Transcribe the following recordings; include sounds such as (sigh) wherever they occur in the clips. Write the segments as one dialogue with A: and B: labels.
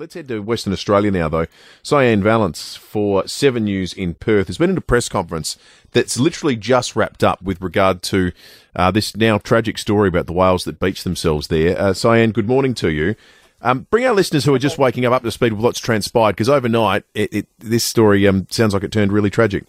A: Let's head to Western Australia now, though. Syan Vallance for Seven News in Perth has been in a press conference that's literally just wrapped up with regard to uh, this now tragic story about the whales that beached themselves there. Uh, Syan, good morning to you. Um, bring our listeners who are just waking up up to speed with what's transpired, because overnight it, it, this story um, sounds like it turned really tragic.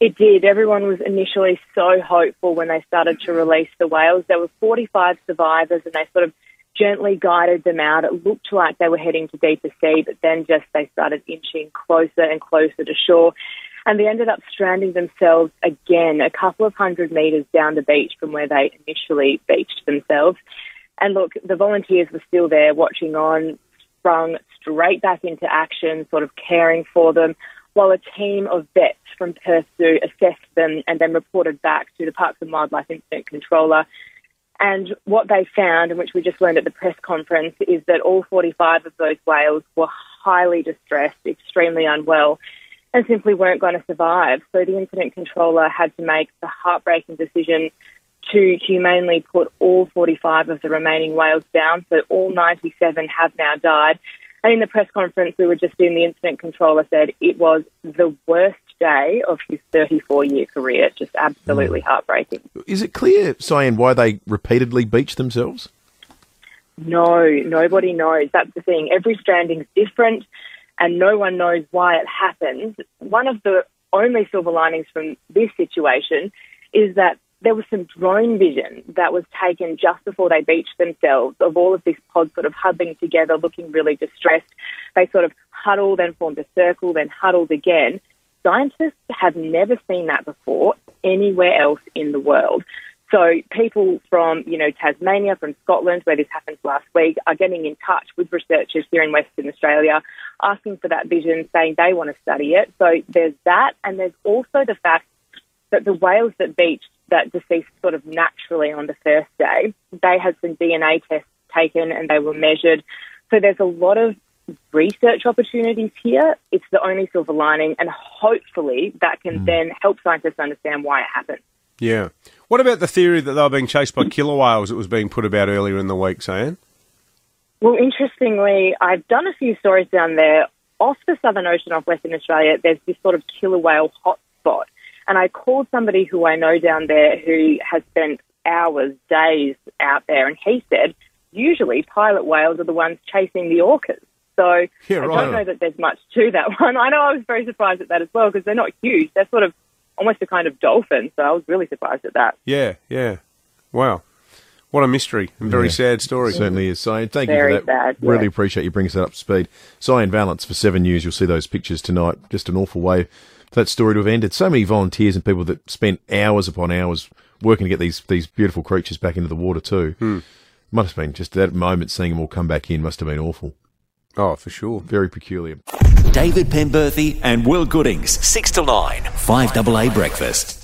B: It did. Everyone was initially so hopeful when they started to release the whales. There were 45 survivors, and they sort of gently guided them out. It looked like they were heading to deeper sea, but then just they started inching closer and closer to shore. And they ended up stranding themselves again a couple of hundred metres down the beach from where they initially beached themselves. And look, the volunteers were still there watching on, sprung straight back into action, sort of caring for them, while a team of vets from Perth Zoo assessed them and then reported back to the Parks and Wildlife Incident Controller and what they found, and which we just learned at the press conference, is that all 45 of those whales were highly distressed, extremely unwell, and simply weren't going to survive. So the incident controller had to make the heartbreaking decision to humanely put all 45 of the remaining whales down. So all 97 have now died. And in the press conference we were just in, the incident controller said it was the worst day of his 34 year career. Just absolutely mm. heartbreaking.
A: Is it clear, Syan, why they repeatedly beach themselves?
B: No, nobody knows. That's the thing. Every stranding's different and no one knows why it happens. One of the only silver linings from this situation is that there was some drone vision that was taken just before they beached themselves of all of this pod sort of huddling together, looking really distressed. They sort of huddled, then formed a circle, then huddled again. Scientists have never seen that before anywhere else in the world. So people from, you know, Tasmania, from Scotland, where this happened last week, are getting in touch with researchers here in Western Australia, asking for that vision, saying they want to study it. So there's that, and there's also the fact that the whales that beached that deceased sort of naturally on the first day, they had some DNA tests taken and they were measured. So there's a lot of research opportunities here. It's the only silver lining, and hopefully that can mm. then help scientists understand why it happened.
C: Yeah. What about the theory that they were being chased by killer whales that was being put about earlier in the week, Syan?
B: Well, interestingly, I've done a few stories down there. Off the Southern Ocean off Western Australia, there's this sort of killer whale hotspot. And I called somebody who I know down there who has spent hours, days out there, and he said usually pilot whales are the ones chasing the orcas. So yeah, right. I don't know that there's much to that (laughs) one. I know I was very surprised at that as well because they're not huge. They're sort of almost a kind of dolphin. So I was really surprised at that.
C: Yeah, yeah. Wow. What a mystery and very yeah, sad story.
A: Certainly is. Syan, thank
B: very
A: you for
B: that.
A: Sad, yeah. Really appreciate you bringing us up to speed. Syan Vallance for Seven News. You'll see those pictures tonight. Just an awful way for that story to have ended. So many volunteers and people that spent hours upon hours working to get these these beautiful creatures back into the water too.
C: Hmm.
A: Must have been just that moment seeing them all come back in must have been awful.
C: Oh, for sure.
A: Very peculiar.
D: David Penberthy and Will Goodings, 6 to 9, 5AA Breakfast.